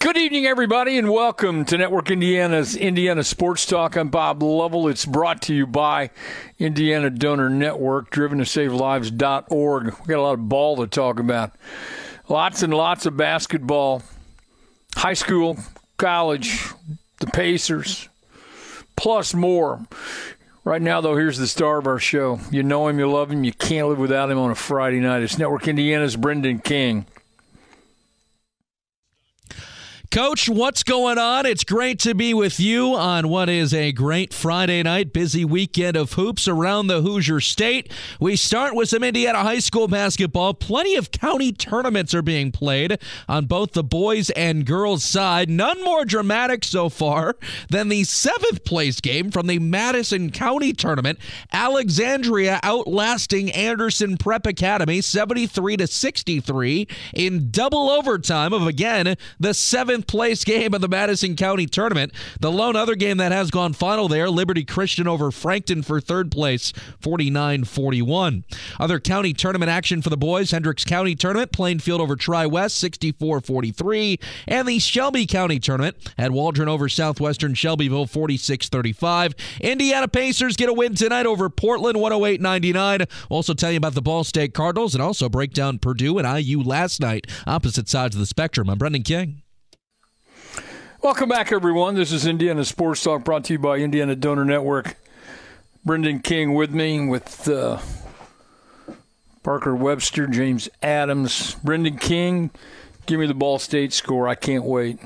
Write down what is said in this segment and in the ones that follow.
Good evening, everybody, and welcome to Network Indiana's Indiana Sports Talk. I'm Bob Lovell. It's brought to you by Indiana Donor Network, driven to save lives.org. We got a lot of ball to talk about. Lots and lots of basketball, high school, college, the Pacers, plus more. Right now, though, here's the star of our show. You know him, you love him, you can't live without him on a Friday night. It's Network Indiana's Brendan King. Coach, what's going on? It's great to be with you on what is a great Friday night, busy weekend of hoops around the Hoosier State. We start with some Indiana high school basketball. Plenty of county tournaments are being played on both the boys and girls side. None more dramatic so far than the seventh place game from the Madison County tournament. Alexandria outlasting Anderson Prep Academy 73 to 63 in double overtime of again the seventh place game of the Madison County tournament. The lone other game that has gone final there, Liberty Christian over Frankton for third place, 49 41. Other county tournament action for the boys Hendricks County tournament, Plainfield over Tri West, 64 43. And the Shelby County tournament had Waldron over Southwestern Shelbyville, 46 35. Indiana Pacers get a win tonight over Portland, 108 99. Also tell you about the Ball State Cardinals and also break down Purdue and IU last night, opposite sides of the spectrum. I'm Brendan King. Welcome back, everyone. This is Indiana Sports Talk brought to you by Indiana Donor Network. Brendan King with me, with uh, Parker Webster, James Adams. Brendan King, give me the Ball State score. I can't wait.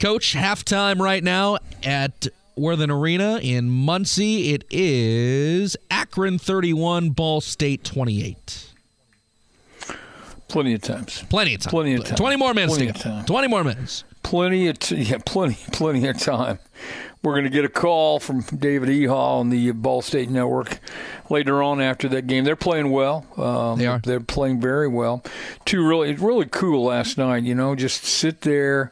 Coach, halftime right now at Worthen Arena in Muncie. It is Akron 31, Ball State 28. Plenty of times. Plenty of time. Plenty of time. 20 more minutes Plenty to go. time. 20 more minutes. Plenty of t- yeah, plenty, plenty of time. We're going to get a call from David Ehall on the Ball State Network later on after that game. They're playing well. Um, They are. They're playing very well. Two really, really cool last night. You know, just sit there.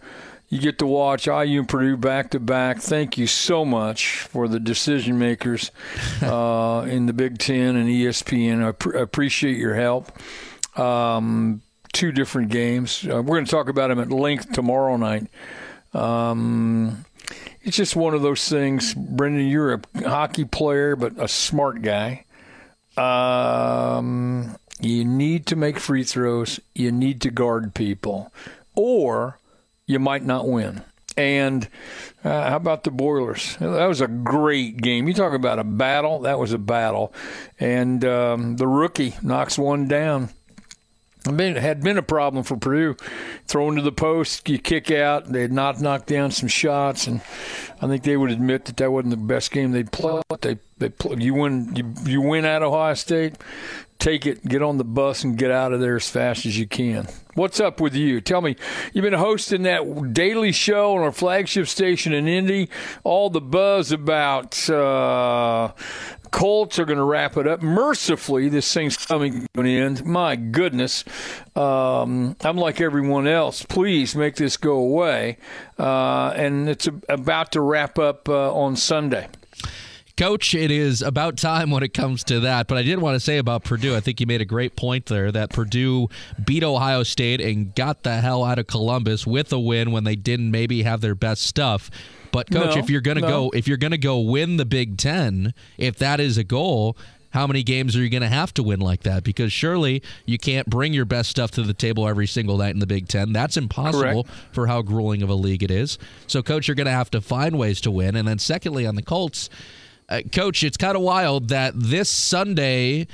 You get to watch IU and Purdue back to back. Thank you so much for the decision makers uh, in the Big Ten and ESPN. I pr- appreciate your help. Um, two different games. Uh, we're going to talk about them at length tomorrow night. Um, it's just one of those things. Brendan, you're a hockey player, but a smart guy. Um, you need to make free throws. You need to guard people, or you might not win. And uh, how about the Boilers? That was a great game. You talk about a battle. That was a battle. And um, the rookie knocks one down. It had been a problem for Purdue. Thrown to the post, you kick out. They had not knocked down some shots, and I think they would admit that that wasn't the best game they'd played. They they play, you win you, you win at Ohio State, take it, get on the bus, and get out of there as fast as you can. What's up with you? Tell me, you've been hosting that daily show on our flagship station in Indy. All the buzz about uh, Colts are going to wrap it up. Mercifully, this thing's coming to an end. My goodness. Um, I'm like everyone else. Please make this go away. Uh, and it's a, about to wrap up uh, on Sunday. Coach, it is about time when it comes to that. But I did want to say about Purdue, I think you made a great point there that Purdue beat Ohio State and got the hell out of Columbus with a win when they didn't maybe have their best stuff. But coach, No, if you're gonna no. go if you're gonna go win the Big Ten, if that is a goal, how many games are you going to have to win like that? Because surely you can't bring your best stuff to the table every single night in the Big Ten. That's impossible Correct. for how grueling of a league it is. So, coach, you're going to have to find ways to win. And then, secondly, on the Colts, uh, coach, it's kind of wild that this Sunday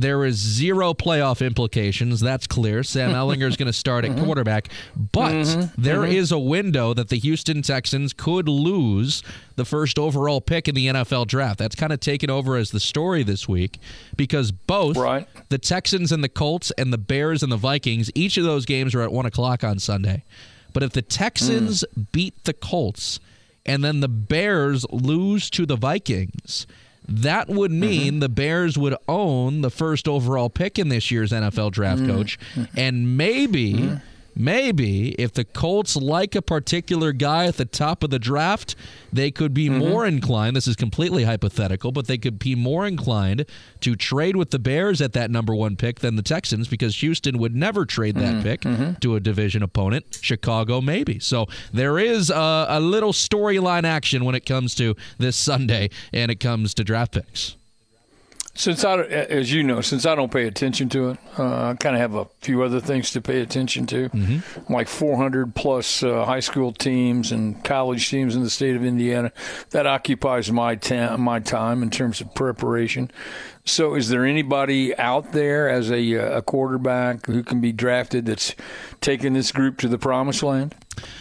there is zero playoff implications. That's clear. Sam Ehlinger is going to start at mm-hmm. quarterback, but mm-hmm. there mm-hmm. is a window that the Houston Texans could lose the first overall pick in the NFL draft. That's kind of taken over as the story this week because both Right. the Texans and the Colts and the Bears and the Vikings, each of those games are at one o'clock on Sunday. But if the Texans mm. beat the Colts and then the Bears lose to the Vikings, that would mm-hmm. mean the Bears would own the first overall pick in this year's NFL draft mm-hmm. coach. And maybe, mm-hmm. Maybe if the Colts like a particular guy at the top of the draft, they could be mm-hmm. more inclined. This is completely hypothetical, but they could be more inclined to trade with the Bears at that number one pick than the Texans because Houston would never trade that mm-hmm. pick mm-hmm. to a division opponent. Chicago, maybe. So there is a, a little storyline action when it comes to this Sunday and it comes to draft picks. Since I, as you know, since I don't pay attention to it, uh, I kind of have a few other things to pay attention to, mm-hmm. like 400 plus uh, high school teams and college teams in the state of Indiana. That occupies my time, my time in terms of preparation. So, is there anybody out there as a, a quarterback who can be drafted that's taking this group to the promised land?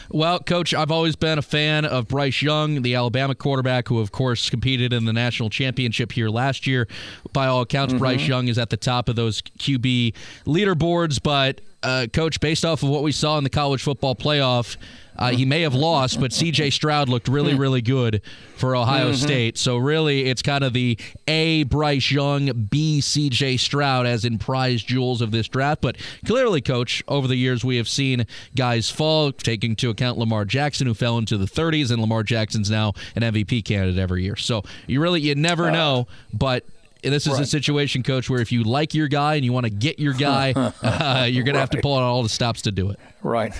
Well, coach, I've always been a fan of Bryce Young, the Alabama quarterback, who, of course, competed in the national championship here last year. By all accounts, mm-hmm. Bryce Young is at the top of those QB leaderboards. But, uh, coach, based off of what we saw in the college football playoff, uh, he may have lost, but C.J. Stroud looked really, really good for Ohio mm-hmm. State. So really, it's kind of the A. Bryce Young, B. C.J. Stroud as in prize jewels of this draft. But clearly, coach, over the years we have seen guys fall, taking into account Lamar Jackson, who fell into the 30s, and Lamar Jackson's now an MVP candidate every year. So you really, you never uh, know, but this is right. a situation, coach, where if you like your guy and you want to get your guy, uh, you're going right. to have to pull out all the stops to do it. Right.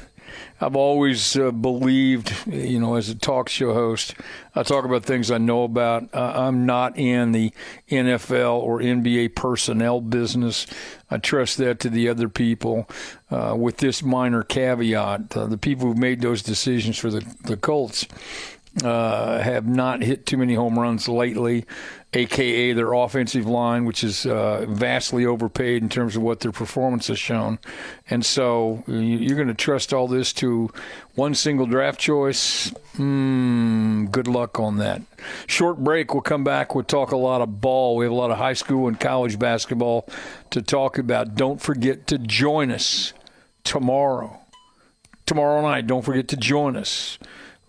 I've always uh, believed, you know, as a talk show host, I talk about things I know about. Uh, I'm not in the NFL or NBA personnel business. I trust that to the other people. Uh, with this minor caveat, uh, the people who've made those decisions for the the Colts uh, have not hit too many home runs lately aka their offensive line, which is uh, vastly overpaid in terms of what their performance has shown. And so you're going to trust all this to one single draft choice. Mm, good luck on that. Short break. We'll come back. We'll talk a lot of ball. We have a lot of high school and college basketball to talk about. Don't forget to join us tomorrow. Tomorrow night. Don't forget to join us.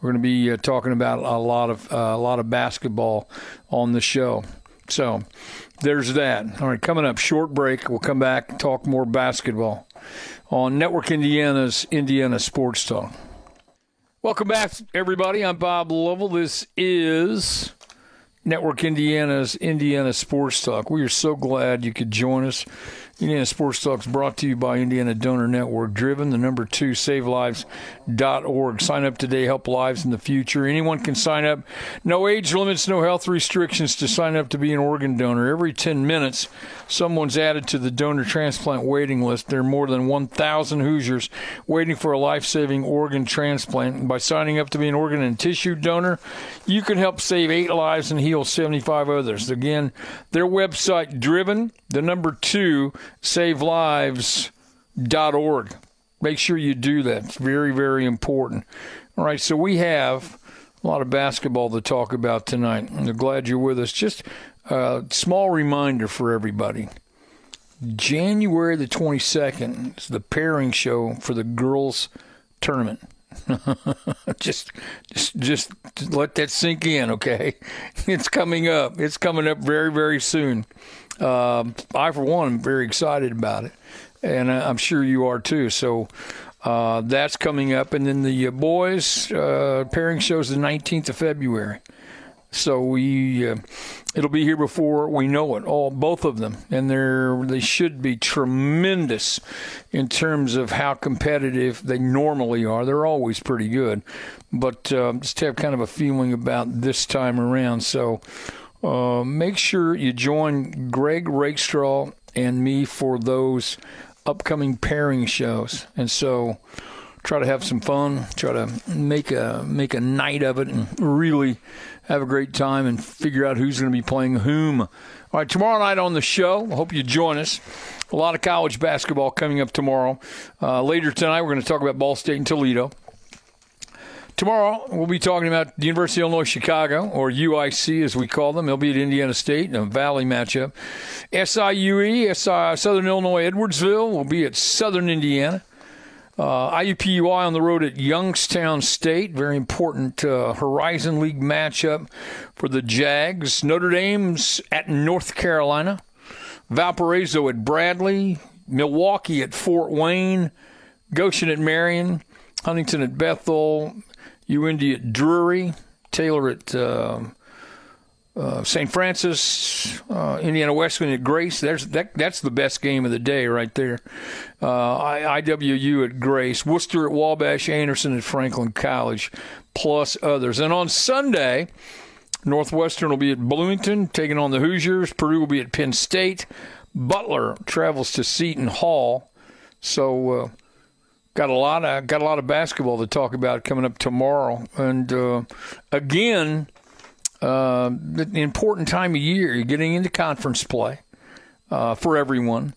We're going to be uh, talking about a lot of uh, a lot of basketball on the show. So there's that. All right, coming up, short break. We'll come back talk more basketball on Network Indiana's Indiana Sports Talk. Welcome back, everybody. I'm Bob Lovell. This is Network Indiana's Indiana Sports Talk. We are so glad you could join us. Indiana Sports Talk is brought to you by Indiana Donor Network, driven the number two, savelives.org. Sign up today, help lives in the future. Anyone can sign up. No age limits, no health restrictions to sign up to be an organ donor. Every 10 minutes, someone's added to the donor transplant waiting list. There are more than 1,000 Hoosiers waiting for a life saving organ transplant. And by signing up to be an organ and tissue donor, you can help save eight lives and heal 75 others. Again, their website, driven, the number two, savelives.org. Make sure you do that. It's very, very important. All right, so we have a lot of basketball to talk about tonight. I'm glad you're with us. Just a small reminder for everybody. January the 22nd is the pairing show for the girls tournament. just, just, just let that sink in, okay? It's coming up. It's coming up very, very soon uh, I, for one, am very excited about it, and I'm sure you are too. So uh, that's coming up, and then the uh, boys uh, pairing shows the 19th of February. So we, uh, it'll be here before we know it. All both of them, and they're they should be tremendous in terms of how competitive they normally are. They're always pretty good, but uh, just have kind of a feeling about this time around. So uh, make sure you join Greg Rakestraw and me for those upcoming pairing shows. And so try to have some fun, try to make a make a night of it and really have a great time and figure out who's going to be playing whom. All right, tomorrow night on the show, I hope you join us. A lot of college basketball coming up tomorrow. Uh, later tonight, we're going to talk about Ball State and Toledo. Tomorrow, we'll be talking about the University of Illinois Chicago, or UIC as we call them. They'll be at Indiana State in a Valley matchup. SIUE, SI, Southern Illinois Edwardsville, will be at Southern Indiana. Uh, IUPUI on the road at Youngstown State. Very important uh, Horizon League matchup for the Jags. Notre Dame's at North Carolina. Valparaiso at Bradley. Milwaukee at Fort Wayne. Goshen at Marion. Huntington at Bethel. UIndy at Drury. Taylor at uh, uh, St. Francis, uh, Indiana Wesleyan at Grace. There's that, that's the best game of the day right there. Uh, IWU at Grace, Wooster at Wabash, Anderson at Franklin College, plus others. And on Sunday, Northwestern will be at Bloomington taking on the Hoosiers. Purdue will be at Penn State. Butler travels to Seton Hall. So uh, got a lot of got a lot of basketball to talk about coming up tomorrow. And uh, again uh, the important time of year. You're getting into conference play uh, for everyone.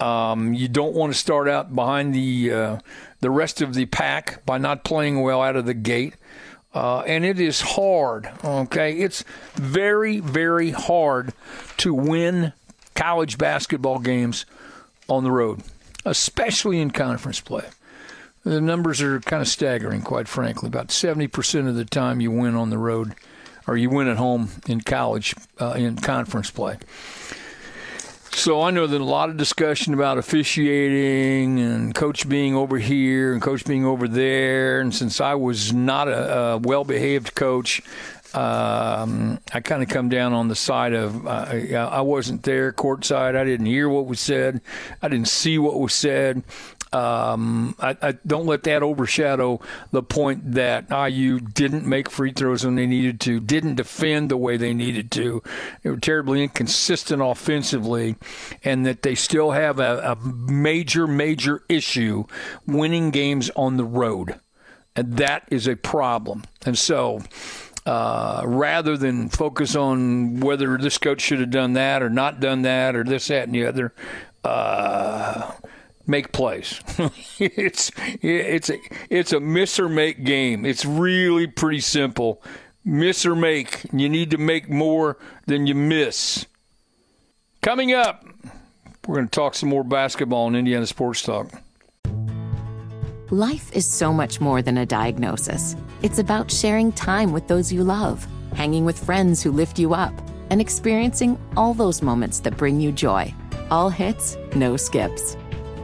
Um, you don't want to start out behind the uh, the rest of the pack by not playing well out of the gate. Uh, and it is hard. Okay, it's very, very hard to win college basketball games on the road, especially in conference play. The numbers are kind of staggering, quite frankly. About 70% of the time you win on the road or you win at home in college uh, in conference play. So I know that a lot of discussion about officiating and coach being over here and coach being over there. And since I was not a, a well-behaved coach, um, I kind of come down on the side of uh, I wasn't there courtside. I didn't hear what was said. I didn't see what was said. Um, I, I, don't let that overshadow the point that IU didn't make free throws when they needed to, didn't defend the way they needed to. They were terribly inconsistent offensively, and that they still have a, a major, major issue winning games on the road. And that is a problem. And so, uh, rather than focus on whether this coach should have done that or not done that or this, that, and the other, uh, make plays. it's it's a it's a miss or make game. It's really pretty simple. Miss or make. You need to make more than you miss. Coming up, we're going to talk some more basketball in Indiana Sports Talk. Life is so much more than a diagnosis. It's about sharing time with those you love, hanging with friends who lift you up, and experiencing all those moments that bring you joy. All hits, no skips.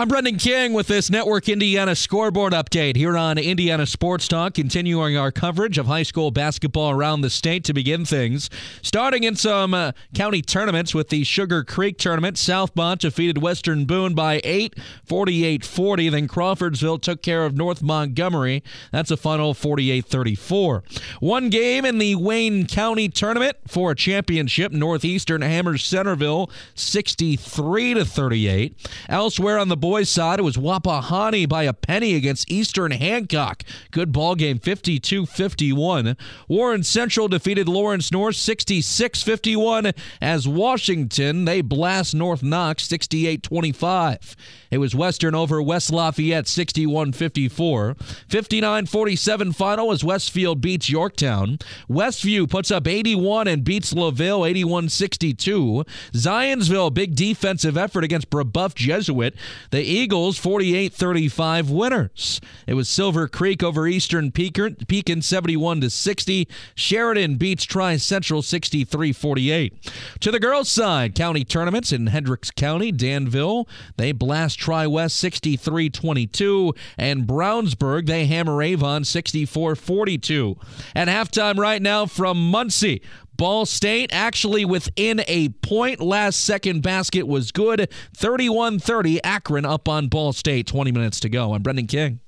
I'm Brendan King with this Network Indiana scoreboard update here on Indiana Sports Talk, continuing our coverage of high school basketball around the state to begin things. Starting in some uh, county tournaments with the Sugar Creek tournament, Southmont defeated Western Boone by 8, 48 40. Then Crawfordsville took care of North Montgomery. That's a final 48 34. One game in the Wayne County tournament for a championship. Northeastern hammers Centerville 63 38. Elsewhere on the board, boys' side, it was Wapahani by a penny against Eastern Hancock. Good ball game, 52-51. Warren Central defeated Lawrence North 66-51 as Washington, they blast North Knox 68-25. It was Western over West Lafayette 61-54. 59-47 final as Westfield beats Yorktown. Westview puts up 81 and beats LaVille 81-62. Zionsville, big defensive effort against Brebeuf Jesuit. They the Eagles 48 35 winners. It was Silver Creek over Eastern Pekin, Pekin 71 to 60. Sheridan beats Tri Central 63 48. To the girls' side, county tournaments in Hendricks County, Danville, they blast Tri West 63 22. And Brownsburg, they hammer Avon 64 42. At halftime right now from Muncie, Ball State actually within a point. Last second basket was good. 31 30. Akron up on Ball State. 20 minutes to go. I'm Brendan King.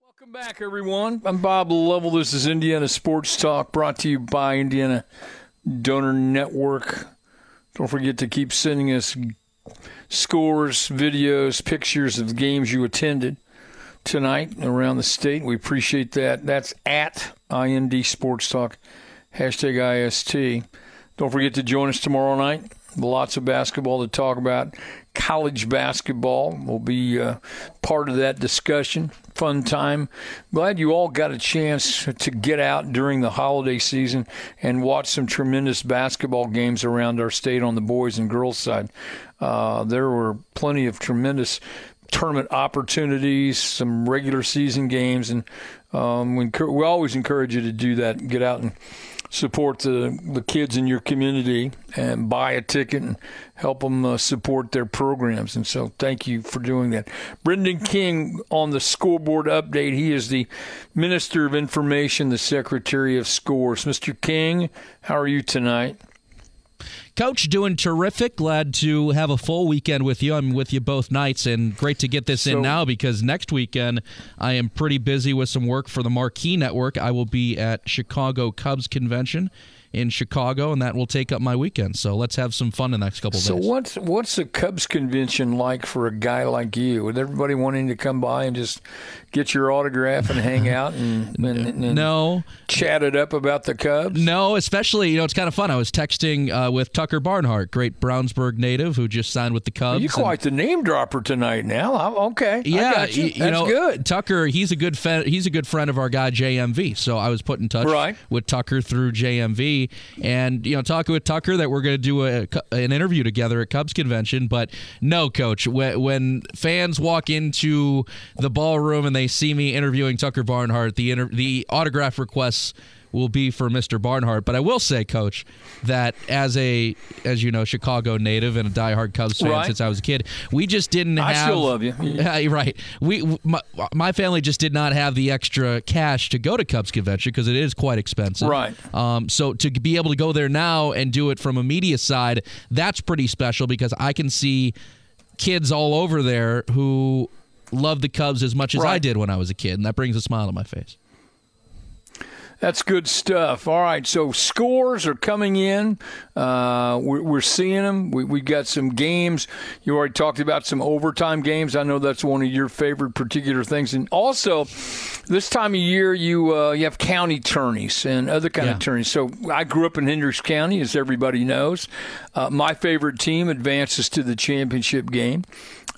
Welcome back, everyone. I'm Bob Lovell. This is Indiana Sports Talk brought to you by Indiana Donor Network. Don't forget to keep sending us scores, videos, pictures of games you attended tonight around the state. We appreciate that. That's at IND Sports Talk, hashtag IST. Don't forget to join us tomorrow night Lots of basketball to talk about. College basketball will be uh, part of that discussion. Fun time. Glad you all got a chance to get out during the holiday season and watch some tremendous basketball games around our state on the boys and girls side. Uh, there were plenty of tremendous tournament opportunities, some regular season games, and um, we, we always encourage you to do that. Get out and support the, the kids in your community and buy a ticket and help them uh, support their programs. And so thank you for doing that. Brendan King on the scoreboard update. He is the Minister of Information, the Secretary of Scores. Mr. King, how are you tonight? Coach, doing terrific. Glad to have a full weekend with you. I'm with you both nights, and great to get this so, in now because next weekend I am pretty busy with some work for the Marquee Network. I will be at Chicago Cubs Convention in Chicago, and that will take up my weekend. So let's have some fun the next couple so days. So what's what's the Cubs convention like for a guy like you? With everybody wanting to come by and just get your autograph and hang out and, and, and no chat it up about the Cubs? No, especially you know it's kind of fun. I was texting uh, with Tucker Barnhart, great Brownsburg native who just signed with the Cubs. You're quite the name dropper tonight. Now, I'm, okay, yeah, you. you. That's know, good. Tucker, he's a good fe- he's a good friend of our guy JMV. So I was put in touch right. with Tucker through JMV and you know talking with Tucker that we're going to do a, an interview together at Cubs convention. But no, coach, when, when fans walk into the ballroom and they see me interviewing Tucker Barnhart, the inter- the autograph requests will be for Mr. Barnhart. But I will say, Coach, that as a as you know Chicago native and a diehard Cubs fan right. since I was a kid, we just didn't have. I still love you. right. We my, my, family just did not have the extra cash to go to Cubs convention because it is quite expensive. Right. Um, so to be able to go there now and do it from a media side, that's pretty special because I can see kids all over there who love the Cubs as much as right. I did when I was a kid, and that brings a smile to my face. That's good stuff. All right, so scores are coming in. Uh, we're, we're, seeing them. We, we got some games. You already talked about some overtime games. I know that's one of your favorite particular things. And also, this time of year, you uh, you have county tourneys and other kind yeah. of tourneys. So I grew up in Hendricks County, as everybody knows. Uh, my favorite team advances to the championship game.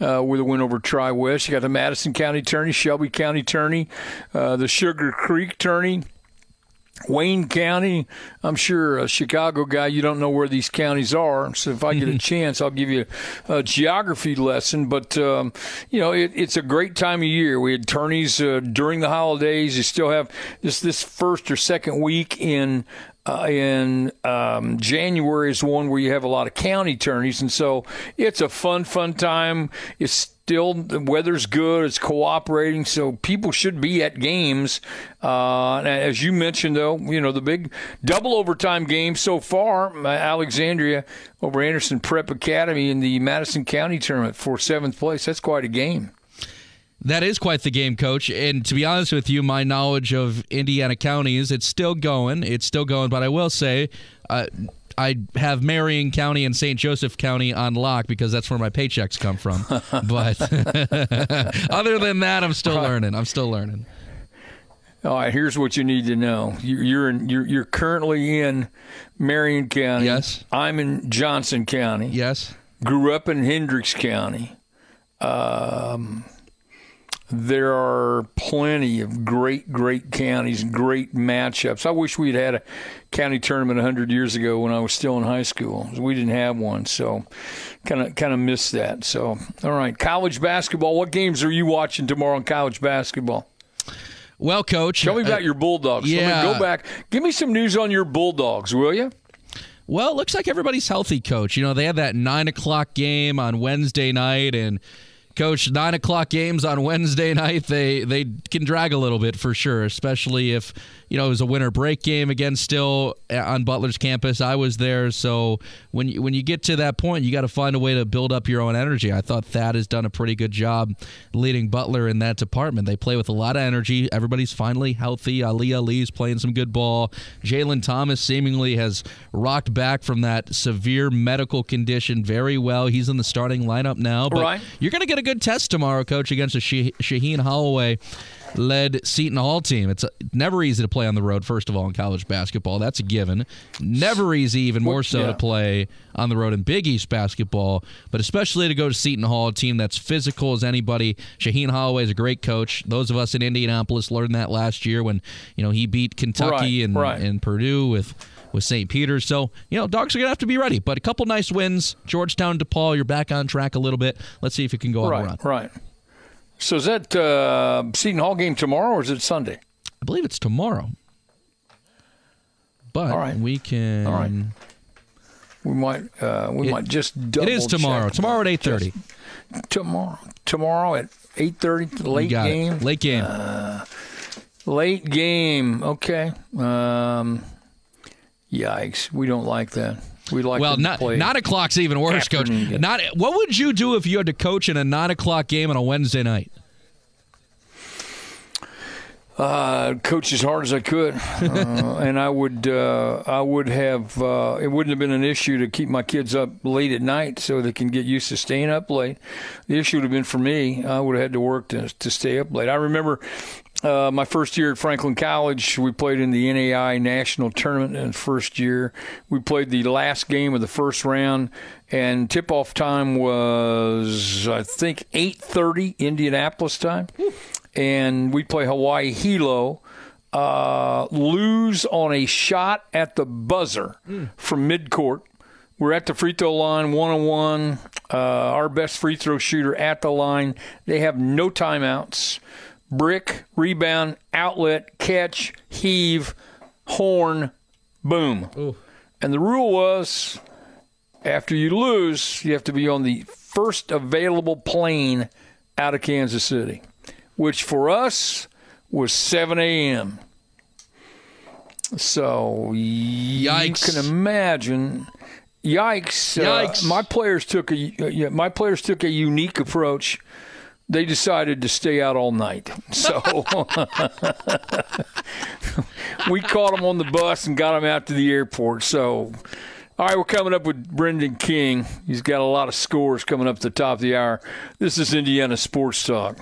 Uh, with a win over Tri West. You got the Madison County Tourney, Shelby County Tourney, uh, the Sugar Creek Tourney, Wayne County, I'm sure a Chicago guy, you don't know where these counties are. So if I get a chance, I'll give you a geography lesson. But, um, you know, it, it's a great time of year. We had tourneys uh, during the holidays. You still have this, this first or second week in uh, in um, January is one where you have a lot of county tourneys, and so it's a fun, fun time. It's still the weather's good. It's cooperating, so people should be at games. Uh, as you mentioned, though, you know the big double overtime game so far. Uh, Alexandria over Anderson Prep Academy in the Madison County tournament for seventh place. That's quite a game. That is quite the game, coach. And to be honest with you, my knowledge of Indiana counties, it's still going. It's still going. But I will say, uh, I have Marion County and St. Joseph County on lock because that's where my paychecks come from. but other than that, I'm still learning. I'm still learning. All right, here's what you need to know. You're in, you're you're currently in Marion County. Yes. I'm in Johnson County. Yes. Grew up in Hendricks County. Um, there are plenty of great, great counties, great matchups. I wish we'd had a county tournament 100 years ago when I was still in high school. We didn't have one, so kind of kind of missed that. So, all right, college basketball. What games are you watching tomorrow in college basketball? Well, coach, tell me about uh, your Bulldogs. Yeah, go back. Give me some news on your Bulldogs, will you? Well, it looks like everybody's healthy, coach. You know, they had that nine o'clock game on Wednesday night, and Coach, nine o'clock games on Wednesday night, they they can drag a little bit for sure, especially if you know it was a winter break game again. Still eh, on Butler's campus, I was there, so when you, when you get to that point, you got to find a way to build up your own energy. I thought Thad has done a pretty good job leading Butler in that department. They play with a lot of energy. Everybody's finally healthy. Ali Ali's playing some good ball. Jalen Thomas seemingly has rocked back from that severe medical condition very well. He's in the starting lineup now, but right. you're going to get a good test tomorrow, coach, against a Shaheen Holloway led Seton Hall team. It's uh, never easy to play on the road, first of all, in college basketball. That's a given. Never easy, even more so, yeah. to play on the road in Big East basketball, but especially to go to Seton Hall, a team that's physical as anybody. Shaheen Holloway is a great coach. Those of us in Indianapolis learned that last year when you know he beat Kentucky Right, and, right. and Purdue with with St. Peter's. So, you know, dogs are going to have to be ready. But a couple nice wins. Georgetown, DePaul, you're back on track a little bit. Let's see if you can go on a run. Right, right. So is that uh, Seton Hall game tomorrow or is it Sunday? I believe it's tomorrow. But All right. we can. All right. We might uh, we It- might just double It is tomorrow. Tomorrow at eight thirty. Tomorrow. Tomorrow at eight thirty. Late game. Late game. Late game. Okay. Um, yikes. We don't like that. We like well, not, nine o'clock's even worse, coach. game. Not what would you do if you had to coach in a nine o'clock game on a Wednesday night? uh, coach as hard as I could, uh, and I would uh, I would have uh, it wouldn't have been an issue to keep my kids up late at night so they can get used to staying up late. The issue would have been for me. I would have had to work to to stay up late. I remember. Uh, my first year at Franklin College, we played in the NAIA national tournament in first year. We played the last game of the first round, and tip-off time was I think 8:30 Indianapolis time and we play Hawaii Hilo. Uh, lose on a shot at the buzzer from midcourt. We're at the free throw line, one on one. Our best free throw shooter at the line. They have no timeouts. Brick, rebound, outlet, catch, heave, horn, boom. And the rule was after you lose, you have to be on the first available plane out of Kansas City, which for us was 7 a.m. So you can imagine. Yikes! Uh, Yikes. my players took a uh, yeah, my players took a unique approach. They decided to stay out all night. So we caught them on the bus and got them out to the airport. So, all right, we're coming up with Brendan King. He's got a lot of scores coming up at the top of the hour. This is Indiana Sports Talk.